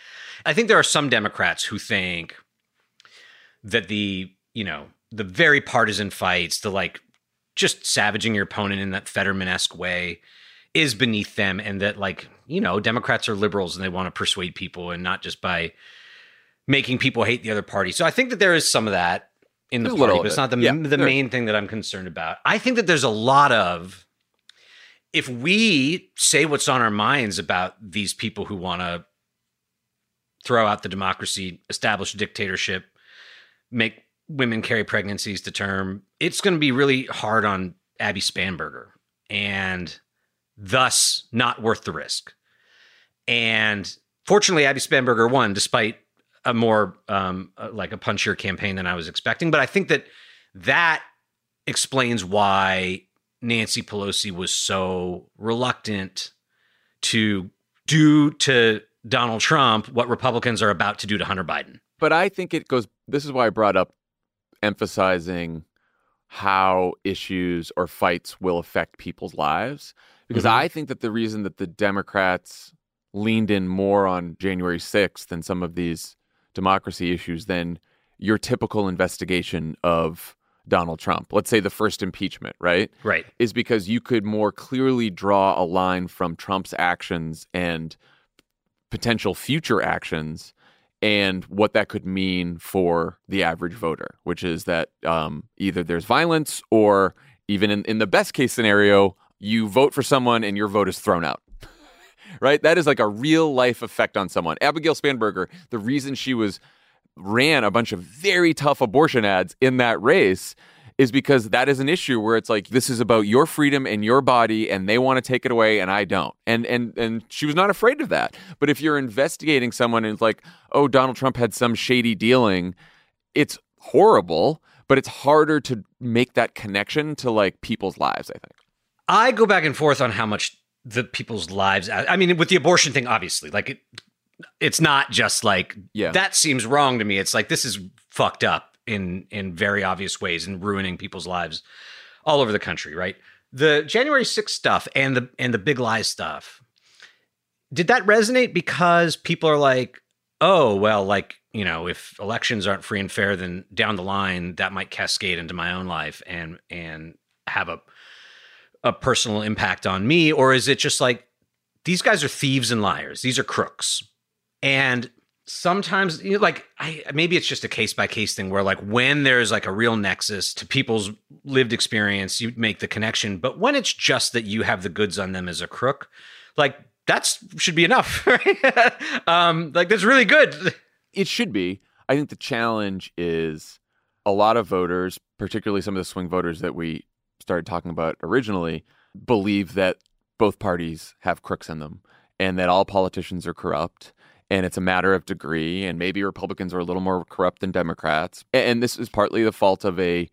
I think there are some Democrats who think that the you know the very partisan fights, the like just savaging your opponent in that Fetterman esque way, is beneath them, and that like you know Democrats are liberals and they want to persuade people, and not just by making people hate the other party. So I think that there is some of that in the There's party, but it's not the Yeah, the main thing that I'm concerned about. I think that there's a lot of if we say what's on our minds about these people who want to throw out the democracy, establish a dictatorship, make women carry pregnancies to term, it's going to be really hard on Abby Spanberger and thus not worth the risk. And fortunately, Abby Spanberger won despite a more um, uh, like a punchier campaign than I was expecting. But I think that that explains why Nancy Pelosi was so reluctant to do to Donald Trump what Republicans are about to do to Hunter Biden. But I think it goes. This is why I brought up emphasizing how issues or fights will affect people's lives. Because Mhm. I think that the reason that the Democrats leaned in more on January 6th than some of these democracy issues than your typical investigation of Donald Trump, let's say the first impeachment, right? Right. is because you could more clearly draw a line from Trump's actions and potential future actions and what that could mean for the average voter, which is that um, either there's violence or even in, in the best case scenario, you vote for someone and your vote is thrown out. Right? That is like a real life effect on someone. Abigail Spanberger, the reason she was ran a bunch of very tough abortion ads in that race is because that is an issue where it's like this is about your freedom and your body and they want to take it away and I don't. And and and she was not afraid of that. But if you're investigating someone and it's like, "Oh, Donald Trump had some shady dealing," it's horrible, but it's harder to make that connection to like people's lives, I think. I go back and forth on how much the people's lives. I mean, with the abortion thing, obviously, like it, it's not just like Yeah. that seems wrong to me. It's like this is fucked up in in very obvious ways and ruining people's lives all over the country. Right. The January 6th stuff and the and the big lies stuff. Did that resonate because people are like, oh well, like you know, if elections aren't free and fair, then down the line that might cascade into my own life and and have a a personal impact on me or is it just like these guys are thieves and liars these are crooks and sometimes you know, like I maybe it's just a case by case thing where like when there's like a real nexus to people's lived experience, you make the connection. But when it's just that you have the goods on them as a crook, like that should be enough, right? um, like that's really good. It should be. I think the challenge is a lot of voters, particularly some of the swing voters that we started talking about originally, believe that both parties have crooks in them and that all politicians are corrupt and it's a matter of degree and maybe republicans are a little more corrupt than democrats. And this is partly the fault of a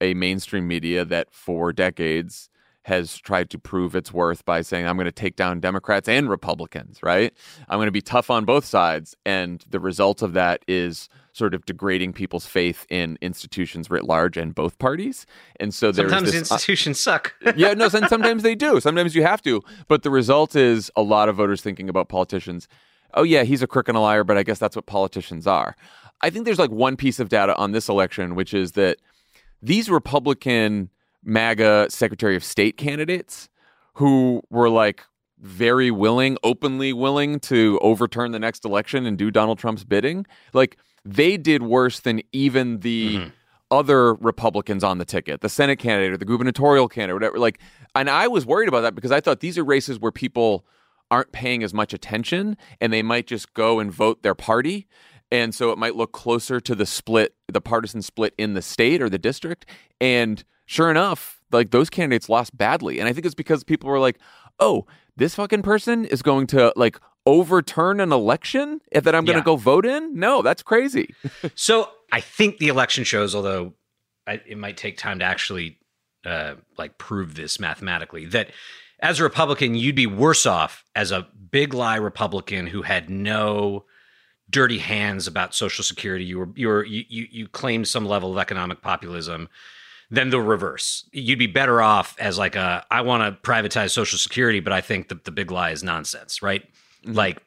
a mainstream media that for decades has tried to prove its worth by saying i'm going to take down democrats and republicans right i'm going to be tough on both sides and the result of that is sort of degrading people's faith in institutions writ large and both parties. And so there's sometimes this, uh, institutions uh, suck. yeah, no, sometimes they do. Sometimes you have to. But the result is a lot of voters thinking about politicians oh, yeah, he's a crook and a liar, but I guess that's what politicians are. I think there's like one piece of data on this election, which is that these Republican MAGA Secretary of State candidates who were like very willing, openly willing to overturn the next election and do Donald Trump's bidding, like they did worse than even the. Mm-hmm other Republicans on the ticket, the Senate candidate or the gubernatorial candidate, whatever. Like, and I was worried about that because I thought these are races where people aren't paying as much attention and they might just go and vote their party. And so it might look closer to the split, the partisan split in the state or the district. And sure enough, like those candidates lost badly. And I think it's because people were like, oh, this fucking person is going to like overturn an election that I'm going to yeah. go vote in? No, that's crazy. so I think the election shows, although I, it might take time to actually uh, like prove this mathematically, that as a Republican, you'd be worse off as a big lie Republican who had no dirty hands about Social Security. You were you were you you claimed some level of economic populism than the reverse. You'd be better off as like a I want to privatize Social Security, but I think that the big lie is nonsense, right? Mm-hmm. Like,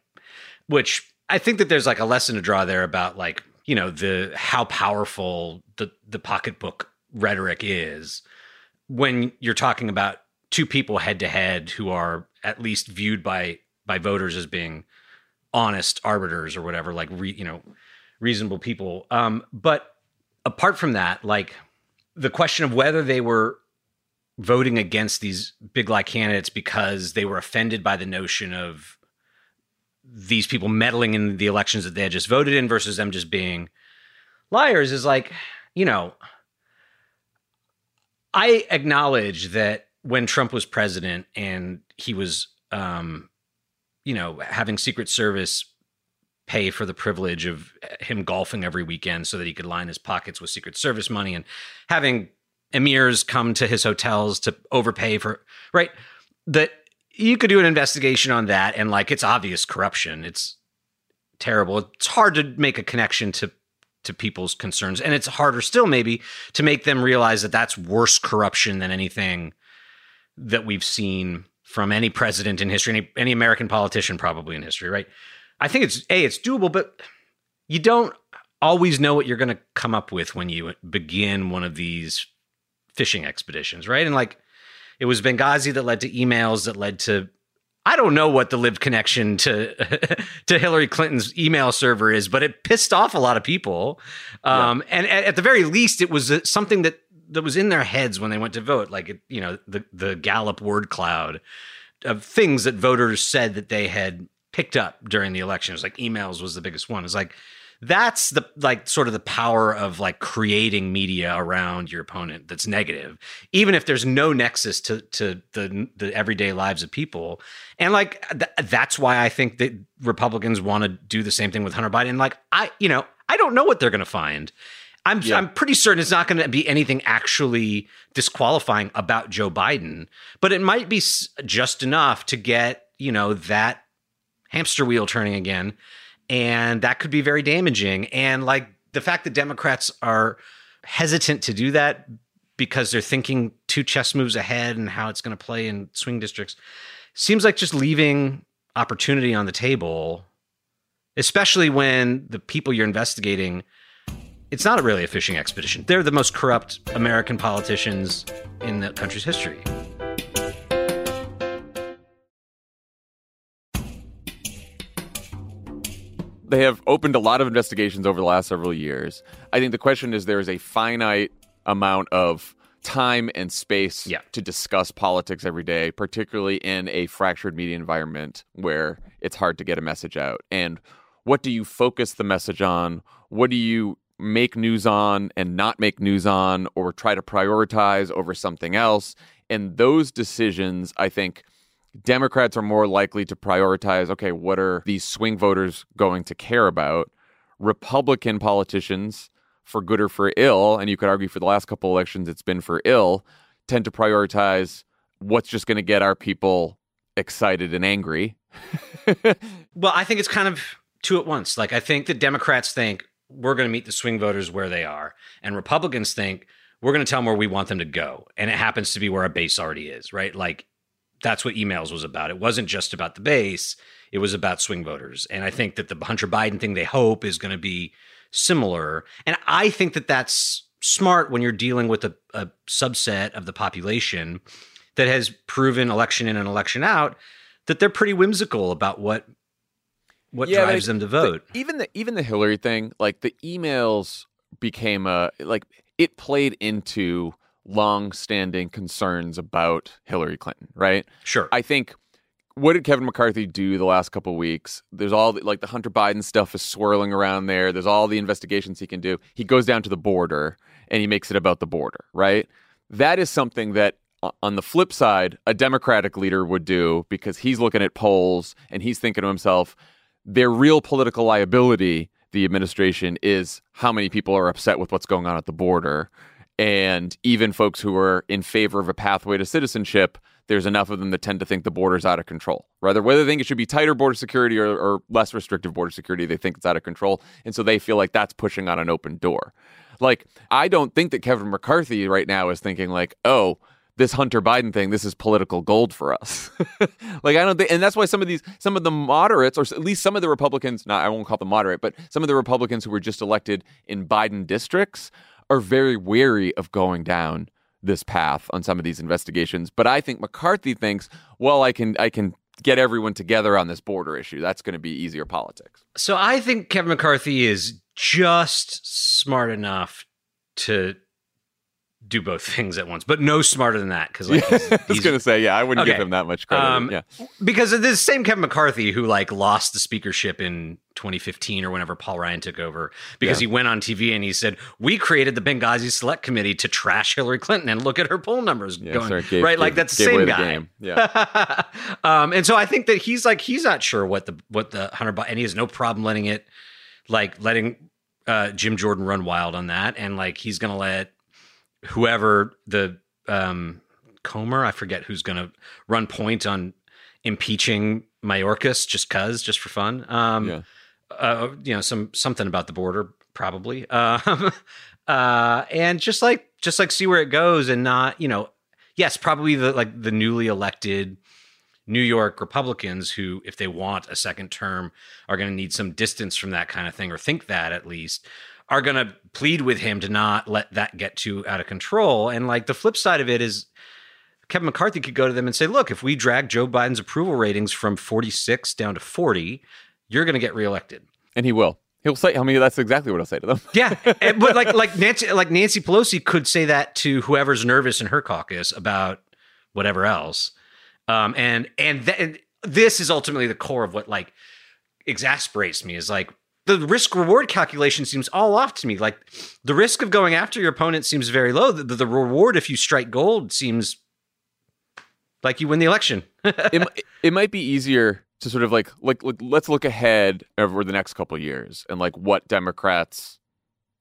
which I think that there's like a lesson to draw there about like you know the how powerful the the pocketbook rhetoric is when you're talking about two people head to head who are at least viewed by by voters as being honest arbiters or whatever, like re, you know, reasonable people. Um, but apart from that, like the question of whether they were voting against these big lie candidates because they were offended by the notion of these people meddling in the elections that they had just voted in versus them just being liars is like, you know, I acknowledge that when Trump was president and he was, um, you know, having Secret Service pay for the privilege of eh, him golfing every weekend so that he could line his pockets with Secret Service money and having emirs come to his hotels to overpay for, right? That you could do an investigation on that and like it's obvious corruption. It's terrible. It's hard to make a connection to to people's concerns and it's harder still maybe to make them realize that that's worse corruption than anything that we've seen from any president in history, any, any American politician probably in history, right? I think it's a it's doable, but you don't always know what you're going to come up with when you begin one of these fishing expeditions, right? And like it was Benghazi that led to emails that led to I don't know what the live connection to to Hillary Clinton's email server is, but it pissed off a lot of people. Um, yeah. And at, at, the very least, it was something that that was in their heads when they went to vote, like you know the the Gallup word cloud of things that voters said that they had picked up during the election. It was like emails was the biggest one. It's like that's the like sort of the power of like creating media around your opponent that's negative even if there's no nexus to to the the everyday lives of people and like th- that's why i think that republicans want to do the same thing with hunter biden like i you know i don't know what they're going to find I'm yeah. I'm pretty certain it's not going to be anything actually disqualifying about Joe Biden, but it might be just enough to get you know that hamster wheel turning again, and that could be very damaging. And like the fact that Democrats are hesitant to do that because they're thinking two chess moves ahead and how it's going to play in swing districts seems like just leaving opportunity on the table, especially when the people you're investigating it's not really a fishing expedition. They're the most corrupt American politicians in the country's history. They have opened a lot of investigations over the last several years. I think the question is there is a finite amount of time and space Yeah. to discuss politics every day, particularly in a fractured media environment where it's hard to get a message out. And what do you focus the message on? What do you make news on and not make news on, or try to prioritize over something else? And those decisions, I think, Democrats are more likely to prioritize okay, what are these swing voters going to care about? Republican politicians, for good or for ill, and you could argue for the last couple elections it's been for ill, tend to prioritize what's just going to get our people excited and angry. Well, I think it's kind of two at once. Like I think the Democrats think we're going to meet the swing voters where they are, and Republicans think we're going to tell them where we want them to go, and it happens to be where our base already is, right? Like that's what emails was about. It wasn't just about the base; it was about swing voters. And I think that the Hunter Biden thing they hope is going to be similar, and I think that that's smart when you're dealing with a, a subset of the population that has proven election in and election out that they're pretty whimsical about what what Yeah, drives them to vote. But even the even the Hillary thing, like the emails became a like it played into long-standing concerns about Hillary Clinton, right? sure. I think what did Kevin McCarthy do the last couple of weeks? There's all the, like the Hunter Biden stuff is swirling around there. There's all the investigations he can do. He goes down to the border and he makes it about the border, right? That is something that on the flip side, a Democratic leader would do because he's looking at polls and he's thinking to himself, their real political liability, the administration, is how many people are upset with what's going on at the border. And even folks who are in favor of a pathway to citizenship, there's enough of them that tend to think the border's out of control. Rather, whether they think it should be tighter border security or, or less restrictive border security, they think it's out of control. And so they feel like that's pushing on an open door. Like, I don't think that Kevin McCarthy right now is thinking, like, oh, this Hunter Biden thing, this is political gold for us. like I don't think, and that's why some of these, some of the moderates, or at least some of the Republicans, not I won't call them moderate, but some of the Republicans who were just elected in Biden districts are very wary of going down this path on some of these investigations. But I think McCarthy thinks, well, I can, I can get everyone together on this border issue. That's going to be easier politics. so I think Kevin McCarthy is just smart enough to do both things at once, but no smarter than that because like he's- I was going to say, yeah, I wouldn't give him that much credit. Um, yeah. because of this same Kevin McCarthy who like lost the speakership in 2015 or whenever Paul Ryan took over because Yeah. he went on TV and he said we created the Benghazi Select Committee to trash Hillary Clinton and look at her poll numbers Yeah, going sorry, gave- right like that's the same guy. game. Yeah. um, and so I think that he's like he's not sure what the what the Hunter and he has no problem letting it like letting uh, Jim Jordan run wild on that and like he's gonna let whoever the um, Comer I forget who's gonna run point on impeaching Mayorkas just cause just for fun um, Yeah. uh, you know some something about the border probably um, uh, and just like just like see where it goes and not you know yes probably the like the newly elected New York Republicans who if they want a second term are going to need some distance from that kind of thing or think that at least are going to plead with him to not let that get too out of control and like the flip side of it is Kevin McCarthy could go to them and say, look, if we drag Joe Biden's approval ratings from 46 down to 40, you're going to get reelected. And he will. He'll say, I mean, that's exactly what I'll say to them. Yeah, and- but like like Nancy like Nancy Pelosi could say that to whoever's nervous in her caucus about whatever else, um, and and then this is ultimately the core of what like exasperates me is like the risk reward calculation seems all off to me. Like the risk of going after your opponent seems very low. The, the reward if you strike gold seems like you win the election. it, it might be easier to sort of like, like like let's look ahead over the next couple of years and like what Democrats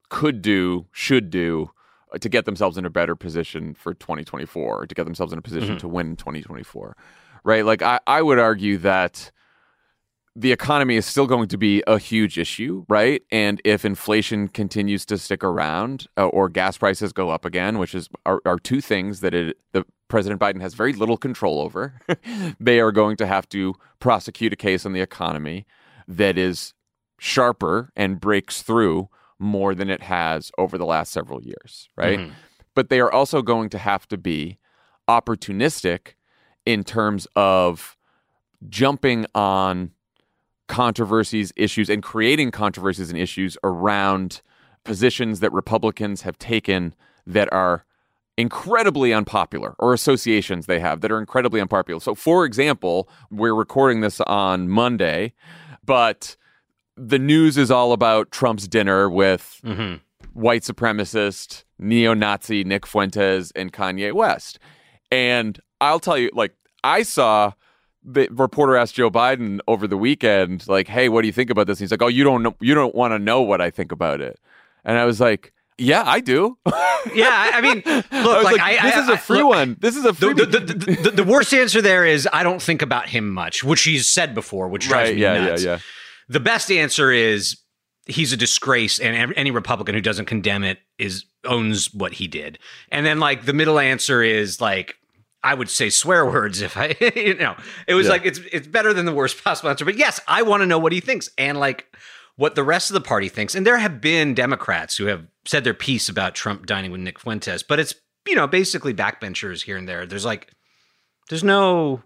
could do, should do uh, to get themselves in a better position for 2024, to get themselves in a position Mhm. to win 2024. Right? Like I, I would argue that the economy is still going to be a huge issue, right? And if inflation continues to stick around uh, or gas prices go up again, which is are, are two things that it, the President Biden has very little control over, they are going to have to prosecute a case on the economy that is sharper and breaks through more than it has over the last several years, right? Mhm. But they are also going to have to be opportunistic in terms of jumping on controversies, issues, and creating controversies and issues around positions that Republicans have taken that are incredibly unpopular or associations they have that are incredibly unpopular. So, for example, we're recording this on Monday, but the news is all about Trump's dinner with Mm-hmm. white supremacist, neo Nazi Nick Fuentes and Kanye West. And I'll tell you, like, I saw the reporter asked Joe Biden over the weekend, like, hey, what do you think about this? And he's like, oh, you don't know, you don't want to know what I think about it. And I was like, yeah, I do. Yeah, I mean, look, I like, like, I, this I- is a free look, one. This is a free The, the, the, the, the worst answer there is I don't think about him much, which he's said before, which drives right. me Yeah, nuts. yeah, yeah. The best answer is he's a disgrace, and any Republican who doesn't condemn it is owns what he did. And then like the middle answer is like I would say swear words if I you know it was Yeah. like it's it's better than the worst possible answer. But yes, I want to know what he thinks and like what the rest of the party thinks. And there have been Democrats who have said their piece about Trump dining with Nick Fuentes, but it's you know basically backbenchers here and there. There's like there's no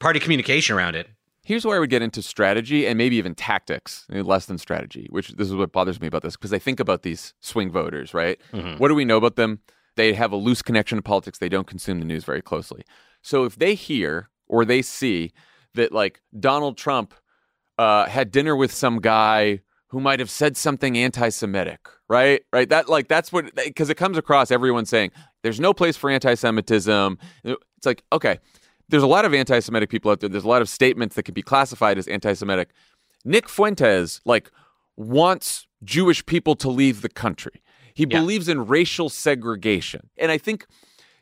party communication around it. Here's where I would get into strategy and maybe even tactics, eh, less than strategy, which this is what bothers me about this because I think about these swing voters, right? Mhm. What do we know about them? They have a loose connection to politics. They don't consume the news very closely. So if they hear or they see that like Donald Trump uh, had dinner with some guy who might have said something anti-Semitic, right? Right? That like that's what because it comes across everyone saying there's no place for anti-Semitism. It's like okay, there's a lot of anti-Semitic people out there. There's a lot of statements that can be classified as anti-Semitic. Nick Fuentes like wants Jewish people to leave the country. He Yeah. believes in racial segregation, and I think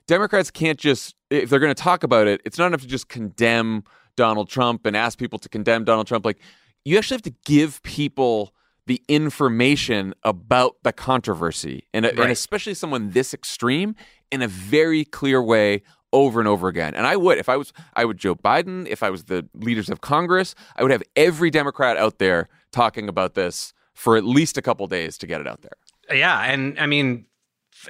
Democrats can't just if they're going to talk about it, it's not enough to just condemn Donald Trump and ask people to condemn Donald Trump. Like you actually have to give people the information about the controversy and, and especially someone this extreme in a very clear way over and over again. And I would, if I was, I would Joe Biden, if I was the leaders of Congress, I would have every Democrat out there talking about this for at least a couple days to get it out there. Yeah, and I mean,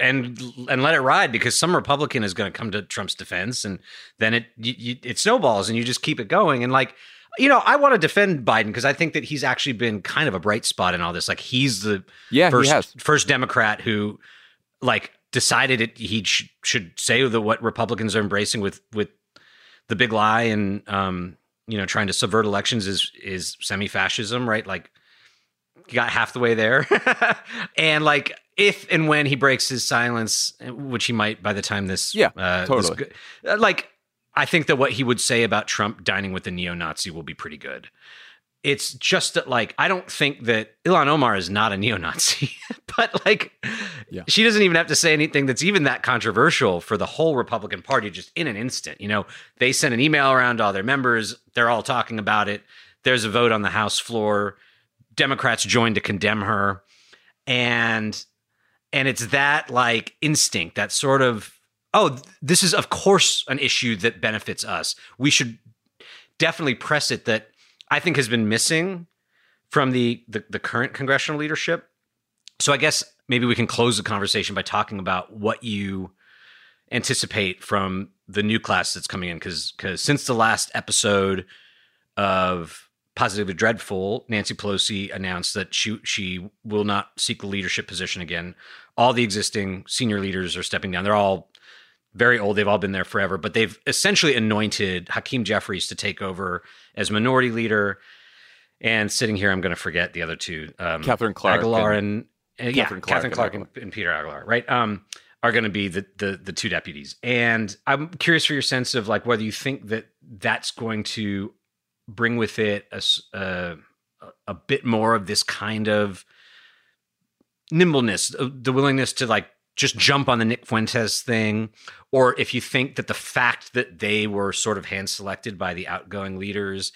and and let it ride because some Republican is going to come to Trump's defense, and then it you, you, it snowballs, and you just keep it going. And like, you know, I want to defend Biden because I think that he's actually been kind of a bright spot in all this. Like, he's the Yeah, first first Democrat who like decided it he sh- should say that what Republicans are embracing with with the big lie and um you know trying to subvert elections is is semi-fascism right like got half the way there and like if and when he breaks his silence which he might by the time this Yeah, uh, totally. go- uh, like I think that what he would say about Trump dining with the neo-Nazi will be pretty good it's just that like I don't think that Ilhan Omar is not a neo-Nazi, but like Yeah. she doesn't even have to say anything that's even that controversial for the whole Republican Party just in an instant. You know, they send an email around to all their members, they're all talking about it. There's a vote on the House floor. Democrats join to condemn her. And and it's that like instinct, that sort of oh, this is of course an issue that benefits us. We should definitely press it that I think has been missing from the, the the current congressional leadership. So I guess maybe we can close the conversation by talking about what you anticipate from the new class that's coming in because because since the last episode of Positively Dreadful, Nancy Pelosi announced that she she will not seek the leadership position again. All the existing senior leaders are stepping down. They're all very old. They've all been there forever, but they've essentially anointed Hakeem Jeffries to take over as minority leader. And sitting here, I'm going to forget the other two, um, Katherine Clark Aguilar and- and, uh, yeah, Katherine Clark Katherine and Clark and, and Peter Aguilar, right? Um, are going to be the, the the two deputies. And I'm curious for your sense of like whether you think that that's going to bring with it a s- uh, a bit more of this kind of nimbleness, uh, the willingness to like just jump on the Nick Fuentes thing, or if you think that the fact that they were sort of hand selected by the outgoing leaders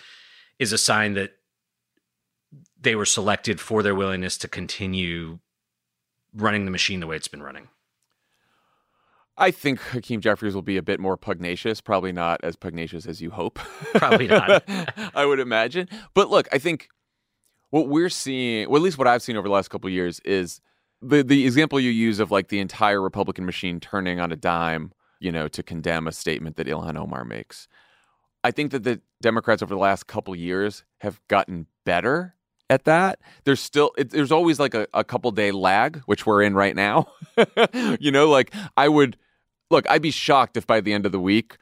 is a sign that they were selected for their willingness to continue running the machine the way it's been running. I think Hakeem Jeffries will be a bit more pugnacious, probably not as pugnacious as you hope. Probably not. I would imagine. But look, I think what we're seeing, well, at least what I've seen over the last couple of years, is the the example you use of like the entire Republican machine turning on a dime, you know, to condemn a statement that Ilhan Omar makes. I think that the Democrats over the last couple years have gotten better at that. There's still it, there's always like a, a couple day lag, which we're in right now. you know, like I would look, I'd be shocked if by the end of the week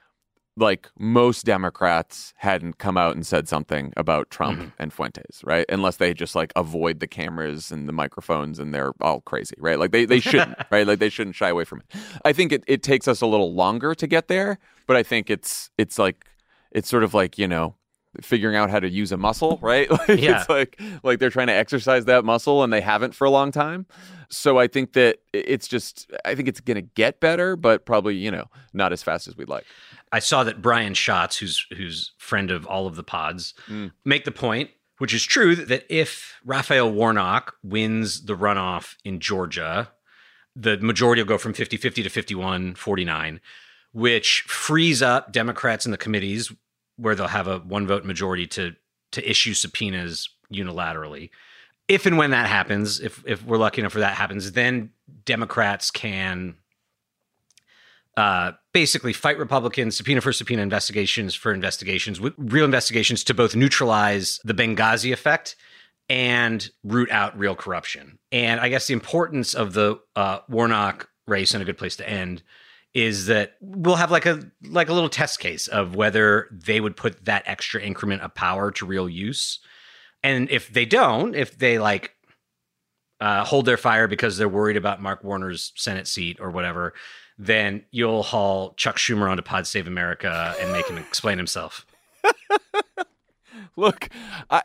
like most Democrats hadn't come out and said something about Trump mm-hmm. and Fuentes, right? Unless they just like avoid the cameras and the microphones and they're all crazy, right? Like they, they shouldn't, right? Like they shouldn't shy away from it. I think it, it takes us a little longer to get there, but I think it's it's like it's sort of like, you know, figuring out how to use a muscle, right? like yeah. it's like like they're trying to exercise that muscle and they haven't for a long time. So I think that it's just I think it's going to get better, but probably, you know, not as fast as we'd like. I saw that Brian Schatz, who's who's friend of all of the pods, mm. make the point, which is true, that if Raphael Warnock wins the runoff in Georgia, the majority will go from 50-50 to 51-49, which frees up Democrats in the committees where they'll have a one vote majority to to issue subpoenas unilaterally. If and when that happens, if if we're lucky enough for that happens, then Democrats can uh, basically fight Republicans, subpoena for subpoena investigations for investigations, real investigations to both neutralize the Benghazi effect and root out real corruption. And I guess the importance of the uh, Warnock race and a good place to end is that we'll have like a like a little test case of whether they would put that extra increment of power to real use. And if they don't, if they like uh, hold their fire because they're worried about Mark Warner's Senate seat or whatever, then you'll haul Chuck Schumer onto Pod Save America and make him explain himself. Look, I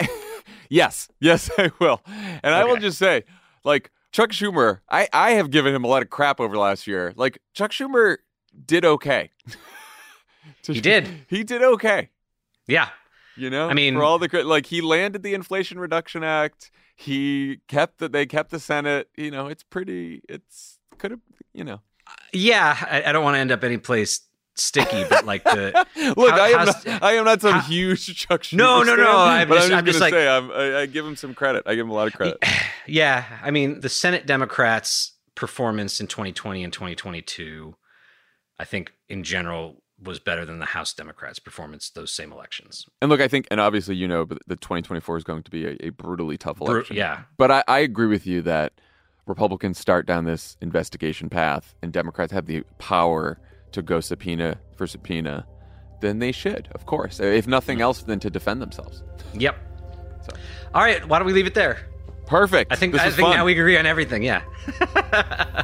yes, yes, I will, and okay. I will just say, like Chuck Schumer, I, I have given him a lot of crap over the last year. Like Chuck Schumer did okay. he did. He did okay. Yeah. You know, I mean, for all the like, he landed the Inflation Reduction Act. He kept that. They kept the Senate. You know, it's pretty. It's could have. You know. Uh, yeah, I, I don't want to end up any place sticky, but like the look, how, I am not, I am not some how, huge Chuck Schumer. No, no, no. I'm but just, I'm just, I'm just like, say, I'm, I, I, give him some credit. I give him a lot of credit. Yeah, I mean, the Senate Democrats' performance in 2020 and 2022, I think in general was better than the House Democrats' performance those same elections. And look, I think, and obviously, you know, the 2024 is going to be a, a brutally tough election. Bru- yeah, but I, I agree with you that Republicans start down this investigation path, and Democrats have the power to go subpoena for subpoena, then they should, of course. If nothing hmm. else, than to defend themselves. Yep. So. All right, why don't we leave it there? Perfect. I think I think fun. now we agree on everything. Yeah.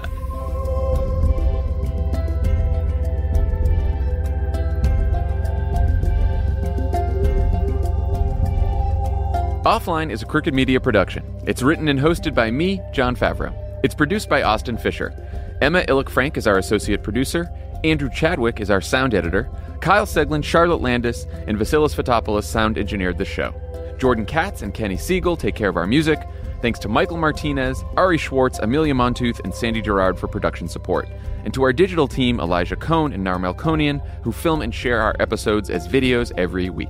Offline is a Crooked Media production. It's written and hosted by me, Jon Favreau. It's produced by Austin Fisher. Emma Illick Frank is our associate producer, Andrew Chadwick is our sound editor. Kyle Seglin, Charlotte Landis, and Vasilis Fotopoulos sound engineered the show. Jordan Katz and Kenny Siegel take care of our music. Thanks to Michael Martinez, Ari Schwartz, Amelia Montooth, and Sandy Gerard for production support. And to our digital team, Elijah Cone and Nar Konian, who film and share our episodes as videos every week.